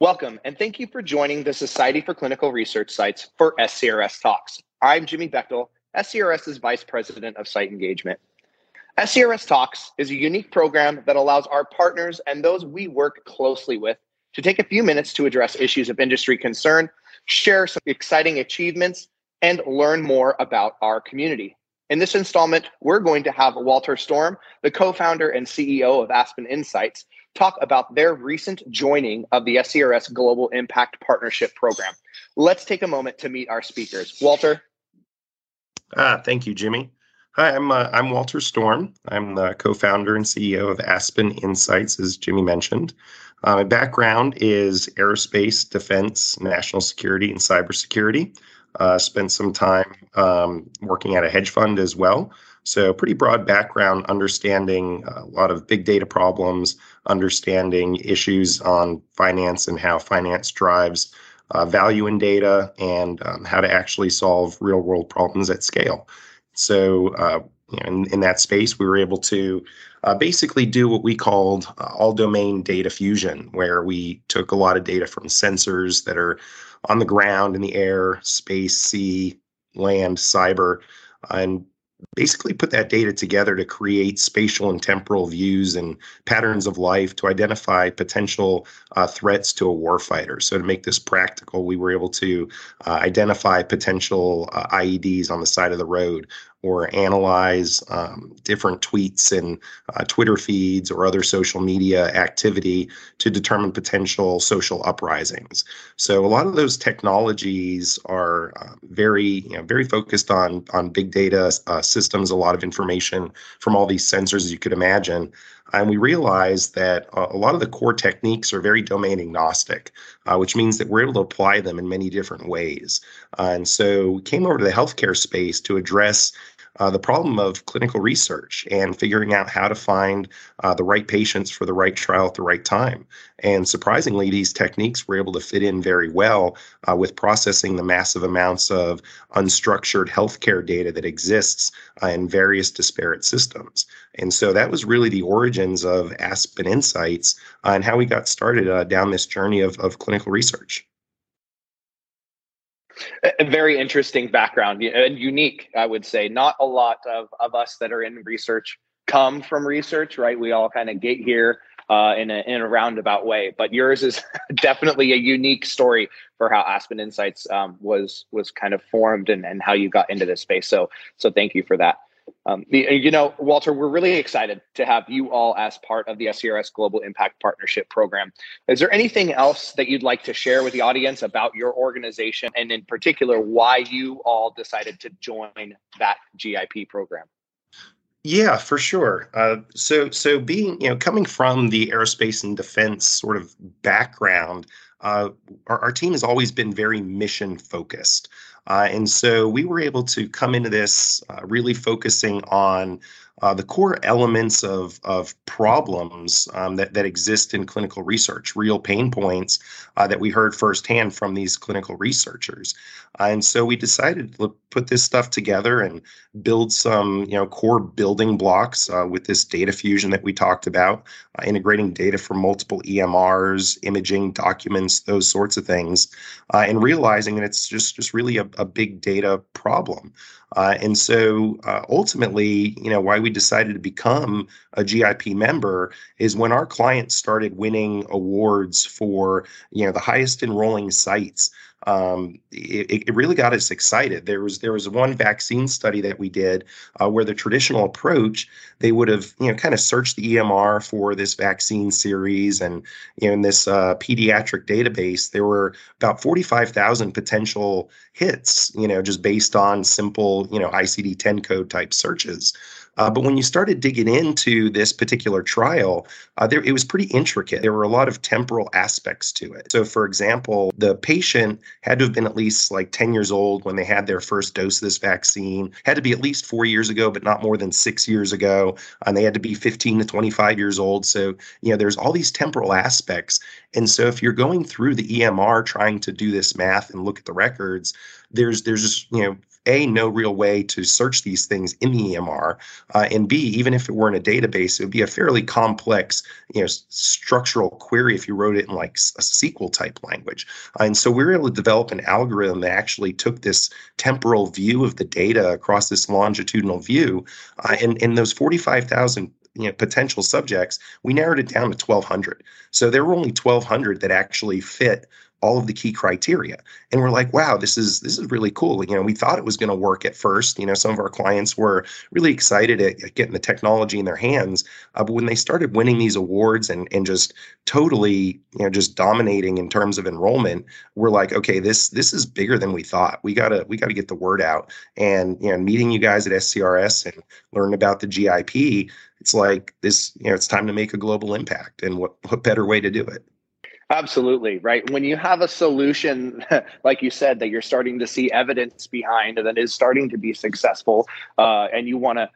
Welcome, and thank you for joining the Society for Clinical Research Sites for SCRS Talks. I'm Jimmy Bechtel, SCRS's Vice President of Site Engagement. SCRS Talks is a unique program that allows our partners and those we work closely with to take a few minutes to address issues of industry concern, share some exciting achievements, and learn more about our community. In this installment, we're going to have Walter Storm, the co founder and CEO of Aspen Insights, talk about their recent joining of the SCRS Global Impact Partnership Program. Let's take a moment to meet our speakers. Walter. Ah, thank you, Jimmy. Hi, I'm uh, I'm Walter Storm. I'm the co-founder and CEO of Aspen Insights, as Jimmy mentioned. Uh, my background is aerospace, defense, national security, and cybersecurity. Uh, spent some time um, working at a hedge fund as well. So, pretty broad background, understanding a lot of big data problems, understanding issues on finance and how finance drives uh, value in data, and um, how to actually solve real world problems at scale. So, uh, in, in that space, we were able to uh, basically do what we called uh, all domain data fusion, where we took a lot of data from sensors that are on the ground, in the air, space, sea, land, cyber, and basically put that data together to create spatial and temporal views and patterns of life to identify potential uh, threats to a warfighter. So, to make this practical, we were able to uh, identify potential uh, IEDs on the side of the road or analyze um, different tweets and uh, Twitter feeds or other social media activity to determine potential social uprisings. So a lot of those technologies are uh, very, you know, very focused on on big data uh, systems, a lot of information from all these sensors, as you could imagine. And we realized that a lot of the core techniques are very domain agnostic, uh, which means that we're able to apply them in many different ways. Uh, and so we came over to the healthcare space to address uh, the problem of clinical research and figuring out how to find uh, the right patients for the right trial at the right time. And surprisingly, these techniques were able to fit in very well uh, with processing the massive amounts of unstructured healthcare data that exists uh, in various disparate systems. And so that was really the origins of Aspen Insights uh, and how we got started uh, down this journey of, of clinical research a very interesting background and unique, I would say. Not a lot of, of us that are in research come from research, right? We all kind of get here uh, in, a, in a roundabout way, but yours is definitely a unique story for how Aspen Insights um, was was kind of formed and, and how you got into this space. So so thank you for that. Um, you know, Walter, we're really excited to have you all as part of the SCRS Global Impact Partnership Program. Is there anything else that you'd like to share with the audience about your organization and, in particular, why you all decided to join that GIP program? Yeah, for sure. Uh, so, so being you know coming from the aerospace and defense sort of background, uh, our, our team has always been very mission focused. Uh, and so we were able to come into this uh, really focusing on uh, the core elements of, of problems um, that, that exist in clinical research, real pain points uh, that we heard firsthand from these clinical researchers. And so we decided to put this stuff together and build some you know, core building blocks uh, with this data fusion that we talked about, uh, integrating data from multiple EMRs, imaging, documents, those sorts of things, uh, and realizing that it's just, just really a, a big data problem. Uh, and so uh, ultimately, you know, why we decided to become a GIP member is when our clients started winning awards for, you know, the highest enrolling sites um, it, it, really got us excited. There was there was one vaccine study that we did uh, where the traditional approach they would have you know kind of searched the EMR for this vaccine series and you know in this uh, pediatric database there were about forty five thousand potential hits you know just based on simple you know ICD ten code type searches. Uh, but when you started digging into this particular trial, uh, there, it was pretty intricate. There were a lot of temporal aspects to it. So, for example, the patient had to have been at least like 10 years old when they had their first dose of this vaccine, had to be at least four years ago, but not more than six years ago. And they had to be 15 to 25 years old. So, you know, there's all these temporal aspects. And so, if you're going through the EMR trying to do this math and look at the records, there's there's you know a no real way to search these things in the EMR, uh, and b even if it were in a database, it would be a fairly complex, you know, structural query if you wrote it in like a SQL type language. Uh, and so we were able to develop an algorithm that actually took this temporal view of the data across this longitudinal view, uh, and and those forty five thousand you know potential subjects we narrowed it down to 1200 so there were only 1200 that actually fit all of the key criteria. And we're like wow this is this is really cool. You know we thought it was going to work at first. You know some of our clients were really excited at, at getting the technology in their hands uh, but when they started winning these awards and and just totally you know just dominating in terms of enrollment we're like okay this this is bigger than we thought. We gotta we gotta get the word out. And you know meeting you guys at scrs and learn about the gip it's like this you know it's time to make a global impact and what what better way to do it Absolutely, right. When you have a solution, like you said, that you're starting to see evidence behind and that is starting to be successful, uh, and you want to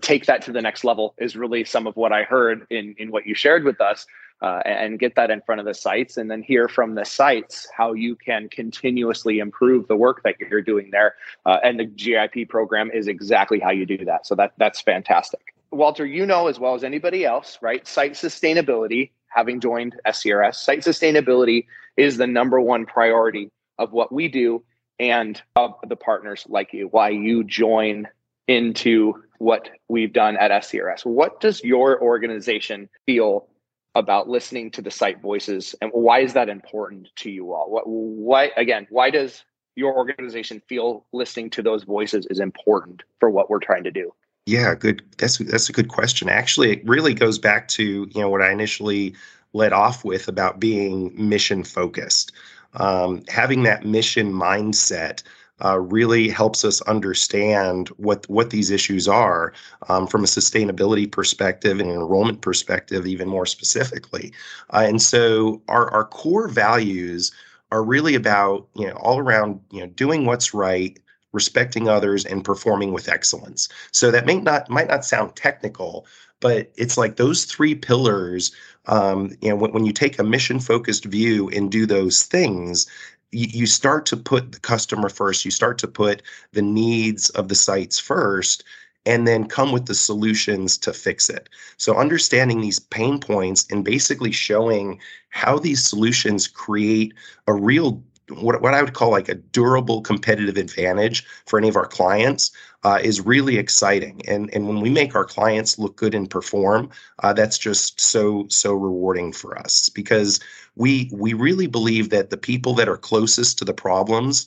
take that to the next level, is really some of what I heard in, in what you shared with us, uh, and get that in front of the sites, and then hear from the sites how you can continuously improve the work that you're doing there. Uh, and the GIP program is exactly how you do that. So that that's fantastic. Walter, you know as well as anybody else, right? Site sustainability having joined SCRS, site sustainability is the number one priority of what we do and of the partners like you, why you join into what we've done at SCRS. What does your organization feel about listening to the site voices and why is that important to you all? What, why, again, why does your organization feel listening to those voices is important for what we're trying to do? Yeah, good. That's that's a good question. Actually, it really goes back to you know what I initially led off with about being mission focused. Um, having that mission mindset uh, really helps us understand what what these issues are um, from a sustainability perspective and an enrollment perspective, even more specifically. Uh, and so, our our core values are really about you know all around you know doing what's right respecting others and performing with excellence so that may not might not sound technical but it's like those three pillars um, you know when, when you take a mission focused view and do those things you, you start to put the customer first you start to put the needs of the sites first and then come with the solutions to fix it. So, understanding these pain points and basically showing how these solutions create a real what, what I would call like a durable competitive advantage for any of our clients uh, is really exciting. And, and when we make our clients look good and perform, uh, that's just so, so rewarding for us because we, we really believe that the people that are closest to the problems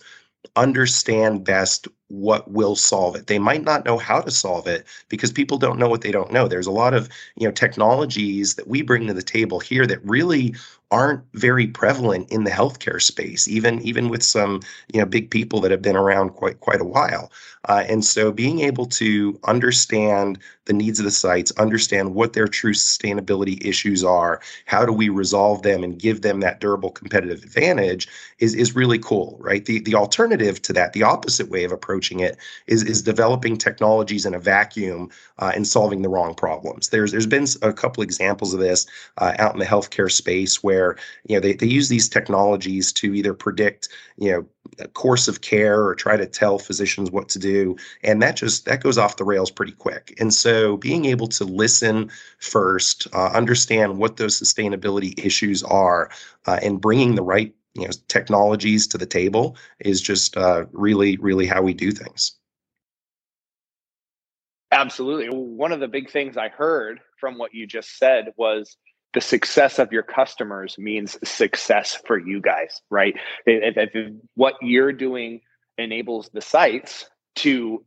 understand best what will solve it. They might not know how to solve it because people don't know what they don't know. There's a lot of, you know, technologies that we bring to the table here that really aren't very prevalent in the healthcare space, even even with some you know big people that have been around quite quite a while. Uh, and so, being able to understand the needs of the sites, understand what their true sustainability issues are, how do we resolve them and give them that durable competitive advantage is is really cool, right? The the alternative to that, the opposite way of approaching it, is is developing technologies in a vacuum uh, and solving the wrong problems. There's there's been a couple examples of this uh, out in the healthcare space where where you know they, they use these technologies to either predict you know a course of care or try to tell physicians what to do. And that just that goes off the rails pretty quick. And so being able to listen first uh, understand what those sustainability issues are uh, and bringing the right you know technologies to the table is just uh, really really how we do things. Absolutely. One of the big things i heard from what you just said was the success of your customers means success for you guys, right? If, if, what you're doing enables the sites to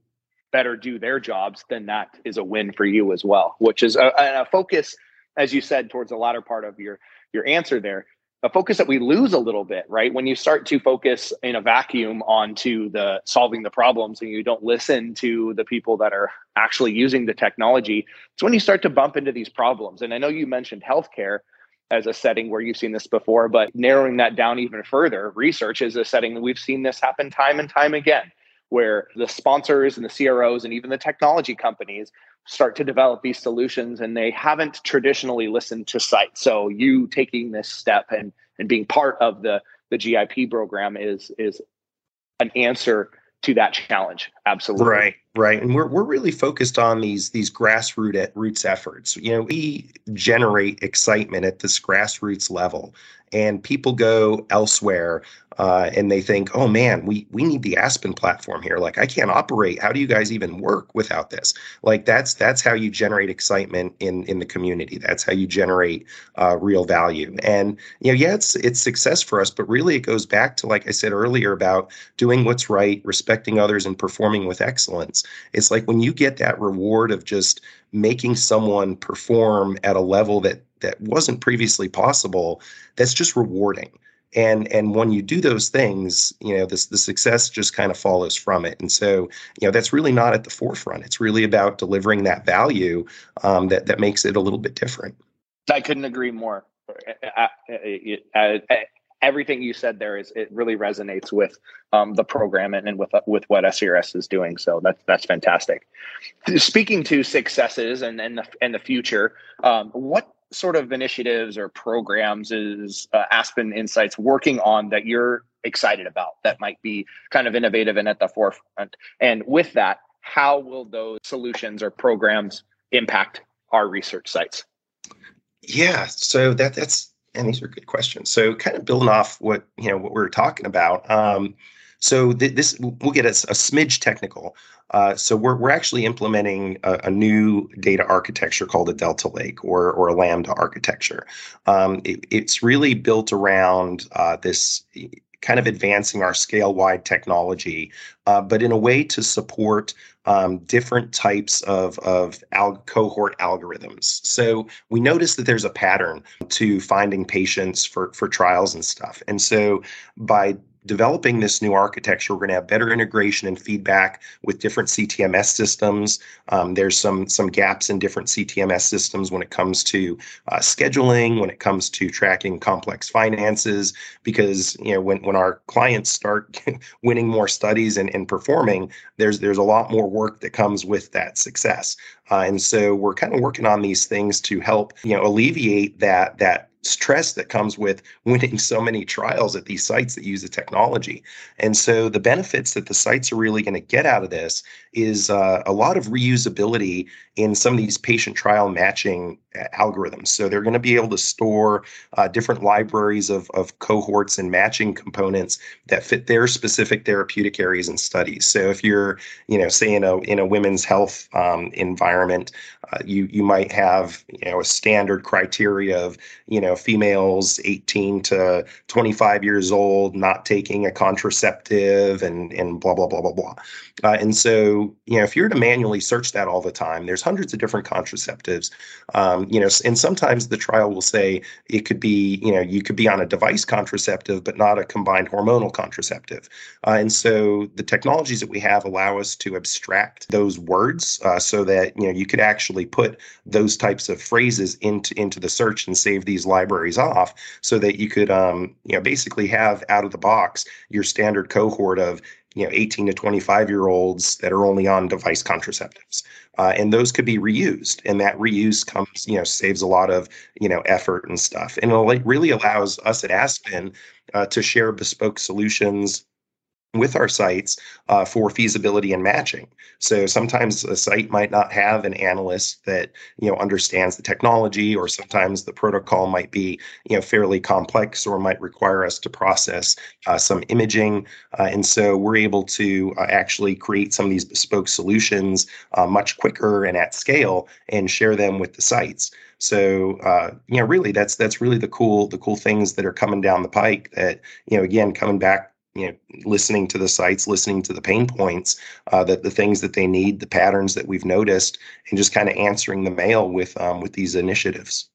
better do their jobs, then that is a win for you as well, which is a, a focus, as you said, towards the latter part of your your answer there a focus that we lose a little bit, right? When you start to focus in a vacuum onto the solving the problems and you don't listen to the people that are actually using the technology, it's when you start to bump into these problems. And I know you mentioned healthcare as a setting where you've seen this before, but narrowing that down even further, research is a setting that we've seen this happen time and time again, where the sponsors and the CROs and even the technology companies start to develop these solutions and they haven't traditionally listened to sites. So you taking this step and and being part of the the GIP program is is an answer to that challenge. Absolutely. Right, right. And we're we're really focused on these these grassroots roots efforts. You know, we generate excitement at this grassroots level and people go elsewhere uh, and they think, oh man, we we need the Aspen platform here. Like I can't operate. How do you guys even work without this? Like that's that's how you generate excitement in in the community. That's how you generate uh, real value. And you know, yeah, it's it's success for us, but really it goes back to like I said earlier about doing what's right, respecting others, and performing with excellence. It's like when you get that reward of just making someone perform at a level that that wasn't previously possible that's just rewarding. And and when you do those things you know this the success just kind of follows from it. And so you know that's really not at the forefront. It's really about delivering that value um, that that makes it a little bit different. I couldn't agree more. Uh, uh, uh, everything you said there is it really resonates with um, the program and, and with with what SCRS is doing. So that's that's fantastic. Speaking to successes and and the, and the future, um, what sort of initiatives or programs is uh, Aspen Insights working on that you're excited about that might be kind of innovative and at the forefront? And with that, how will those solutions or programs impact our research sites? Yeah, so that that's and these are good questions. So kind of building off what you know what we are talking about. Um, so th- this we'll get a, a smidge technical. Uh, so we're we're actually implementing a, a, new data architecture called a Delta Lake or or a Lambda architecture. Um, it, it's really built around uh, this kind of advancing our scale wide technology, uh, but in a way to support um, different types of, of al- cohort algorithms. So we noticed that there's a pattern to finding patients for, for trials and stuff. And so by developing this new architecture, we're going to have better integration and feedback with different CTMS systems. Um, there's some some gaps in different CTMS systems when it comes to uh, scheduling, when it comes to tracking complex finances, because you know when when our clients start winning more studies and, and performing, there's there's a lot more work that comes with that success. Uh, and so we're kind of working on these things to help you know alleviate that that stress that comes with winning so many trials at these sites that use the technology. And so the benefits that the sites are really going to get out of this is uh, a lot of reusability in some of these patient trial matching uh, algorithms. So they're going to be able to store uh, different libraries of, of cohorts and matching components that fit their specific therapeutic areas and studies. So if you're, you know, say in a in a women's health um, environment, uh, you you might have you know a standard criteria of you know females 18 to 25 years old not taking a contraceptive and and blah blah blah blah blah. Uh, and so you know if you're to manually search that all the time, there's hundreds of different contraceptives. Um, you know, and sometimes the trial will say it could be you know you could be on a device contraceptive but not a combined hormonal contraceptive. Uh, and so the technologies that we have allow us to abstract those words uh, so that you know you could actually actually put those types of phrases into into the search and save these libraries off so that you could um, you know basically have out of the box your standard cohort of you know 18 to 25 year olds that are only on device contraceptives. Uh, and those could be reused and that reuse comes you know saves a lot of you know effort and stuff. And it really allows us at aspen uh, to share bespoke solutions with our sites uh, for feasibility and matching. So sometimes a site might not have an analyst that you know understands the technology, or sometimes the protocol might be you know fairly complex, or might require us to process uh, some imaging. Uh, and so we're able to uh, actually create some of these bespoke solutions uh, much quicker and at scale, and share them with the sites. So uh, you know, really, that's that's really the cool the cool things that are coming down the pike. That you know, again, coming back you know listening to the sites listening to the pain points uh, that the things that they need the patterns that we've noticed and just kind of answering the mail with um, with these initiatives.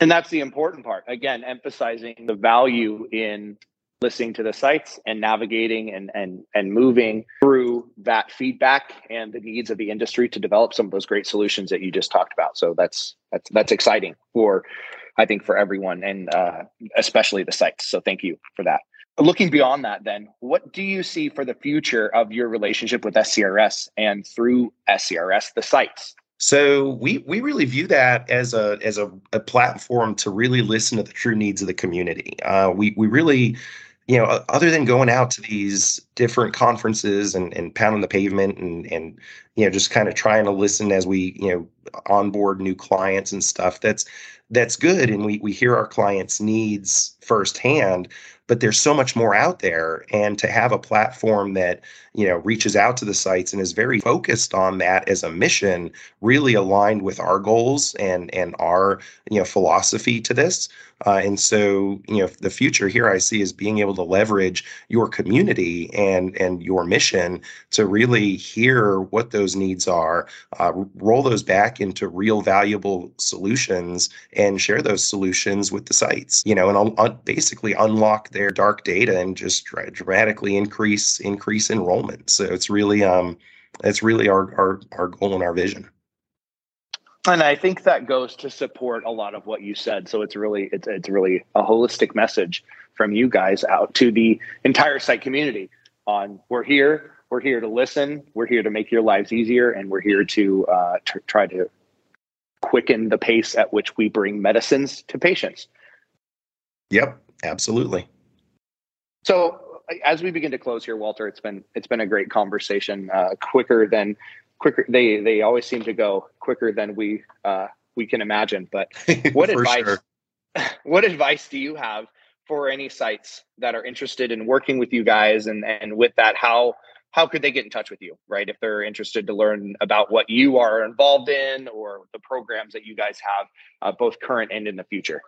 And that's the important part. Again emphasizing the value in listening to the sites and navigating and and and moving through that feedback and the needs of the industry to develop some of those great solutions that you just talked about. So that's that's that's exciting for i think for everyone and uh, especially the sites. So thank you for that looking beyond that then what do you see for the future of your relationship with scrs and through scrs the sites? So we we really view that as a as a, a platform to really listen to the true needs of the community. Uh, we we really you know, other than going out to these different conferences and, and pounding the pavement and, and, you know, just kind of trying to listen as we, you know, onboard new clients and stuff, that's, that's good. And we, we hear our clients' needs firsthand but there's so much more out there and to have a platform that you know reaches out to the sites and is very focused on that as a mission really aligned with our goals and and our you know philosophy to this. Uh, and so you know the future here i see is being able to leverage your community and and your mission to really hear what those needs are uh, roll those back into real valuable solutions and share those solutions with the sites you know and un- un- basically unlock their dark data and just dramatically increase increase enrollment. So it's really um it's really our our our goal and our vision. And I think that goes to support a lot of what you said. So it's really it's it's really a holistic message from you guys out to the entire site community on we're here, we're here to listen, we're here to make your lives easier, and we're here to uh, to try to quicken the pace at which we bring medicines to patients. Yep, absolutely. So as we begin to close here, Walter, it's been it's been a great conversation. Uh, quicker than quicker. They they always seem to go quicker than we uh, we can imagine. But what advice? Sure. What advice do you have for any sites that are interested in working with you guys? And and with that, how how could they get in touch with you? Right, if they're interested to learn about what you are involved in or the programs that you guys have, uh, both current and in the future.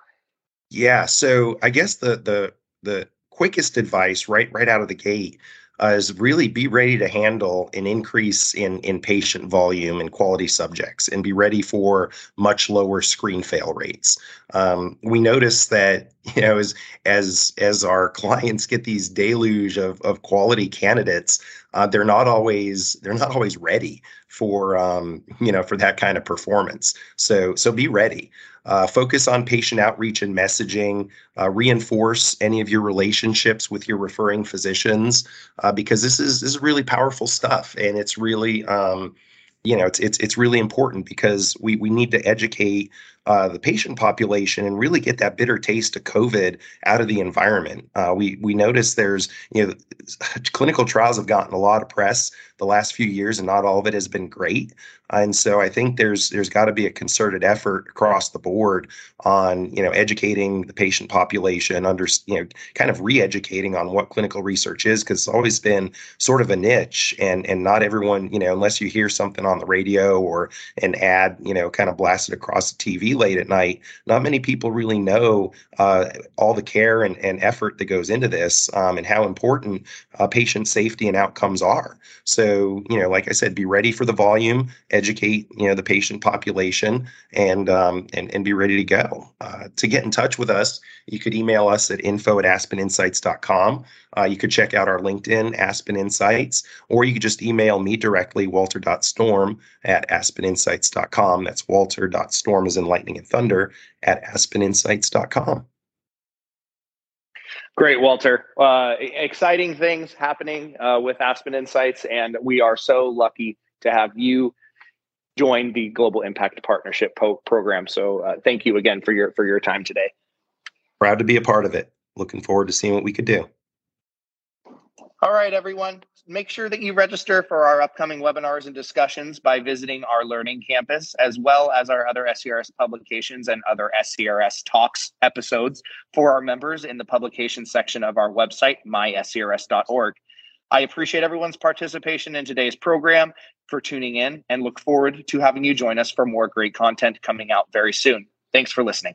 Yeah. So I guess the the the quickest advice right right out of the gate uh, is really be ready to handle an increase in in patient volume and quality subjects and be ready for much lower screen fail rates. Um, we notice that you know as as as our clients get these deluge of of quality candidates, uh, they're not always they're not always ready for um, you know for that kind of performance. So so be ready. Uh, focus on patient outreach and messaging. Uh, reinforce any of your relationships with your referring physicians uh, because this is this is really powerful stuff, and it's really um, you know it's it's it's really important because we we need to educate uh, the patient population and really get that bitter taste of COVID out of the environment. Uh, we we notice there's you know clinical trials have gotten a lot of press the last few years, and not all of it has been great. And so I think there's there's got to be a concerted effort across the board on you know educating the patient population, under you know kind of re-educating on what clinical research is because it's always been sort of a niche, and and not everyone you know unless you hear something on the radio or an ad you know kind of blasted across the TV late at night, not many people really know uh, all the care and, and effort that goes into this um, and how important uh, patient safety and outcomes are. So, you know, like I said, be ready for the volume, educate, you know, the patient population and, um, and, and be ready to go. Uh, to get in touch with us, you could email us at info at aspeninsights.com. Uh, you could check out our LinkedIn, Aspen Insights, or you could just email me directly, walter.storm at aspeninsights.com. That's walter.storm as in lightning and thunder at aspeninsights.com. Great, Walter. Uh, exciting things happening uh, with Aspen Insights, and we are so lucky to have you join the Global Impact Partnership po- Program. So, uh, thank you again for your for your time today. Proud to be a part of it. Looking forward to seeing what we could do. All right, everyone. Make sure that you register for our upcoming webinars and discussions by visiting our learning campus, as well as our other SCRS publications and other SCRS talks episodes for our members in the publication section of our website, myscrs.org. I appreciate everyone's participation in today's program for tuning in and look forward to having you join us for more great content coming out very soon. Thanks for listening.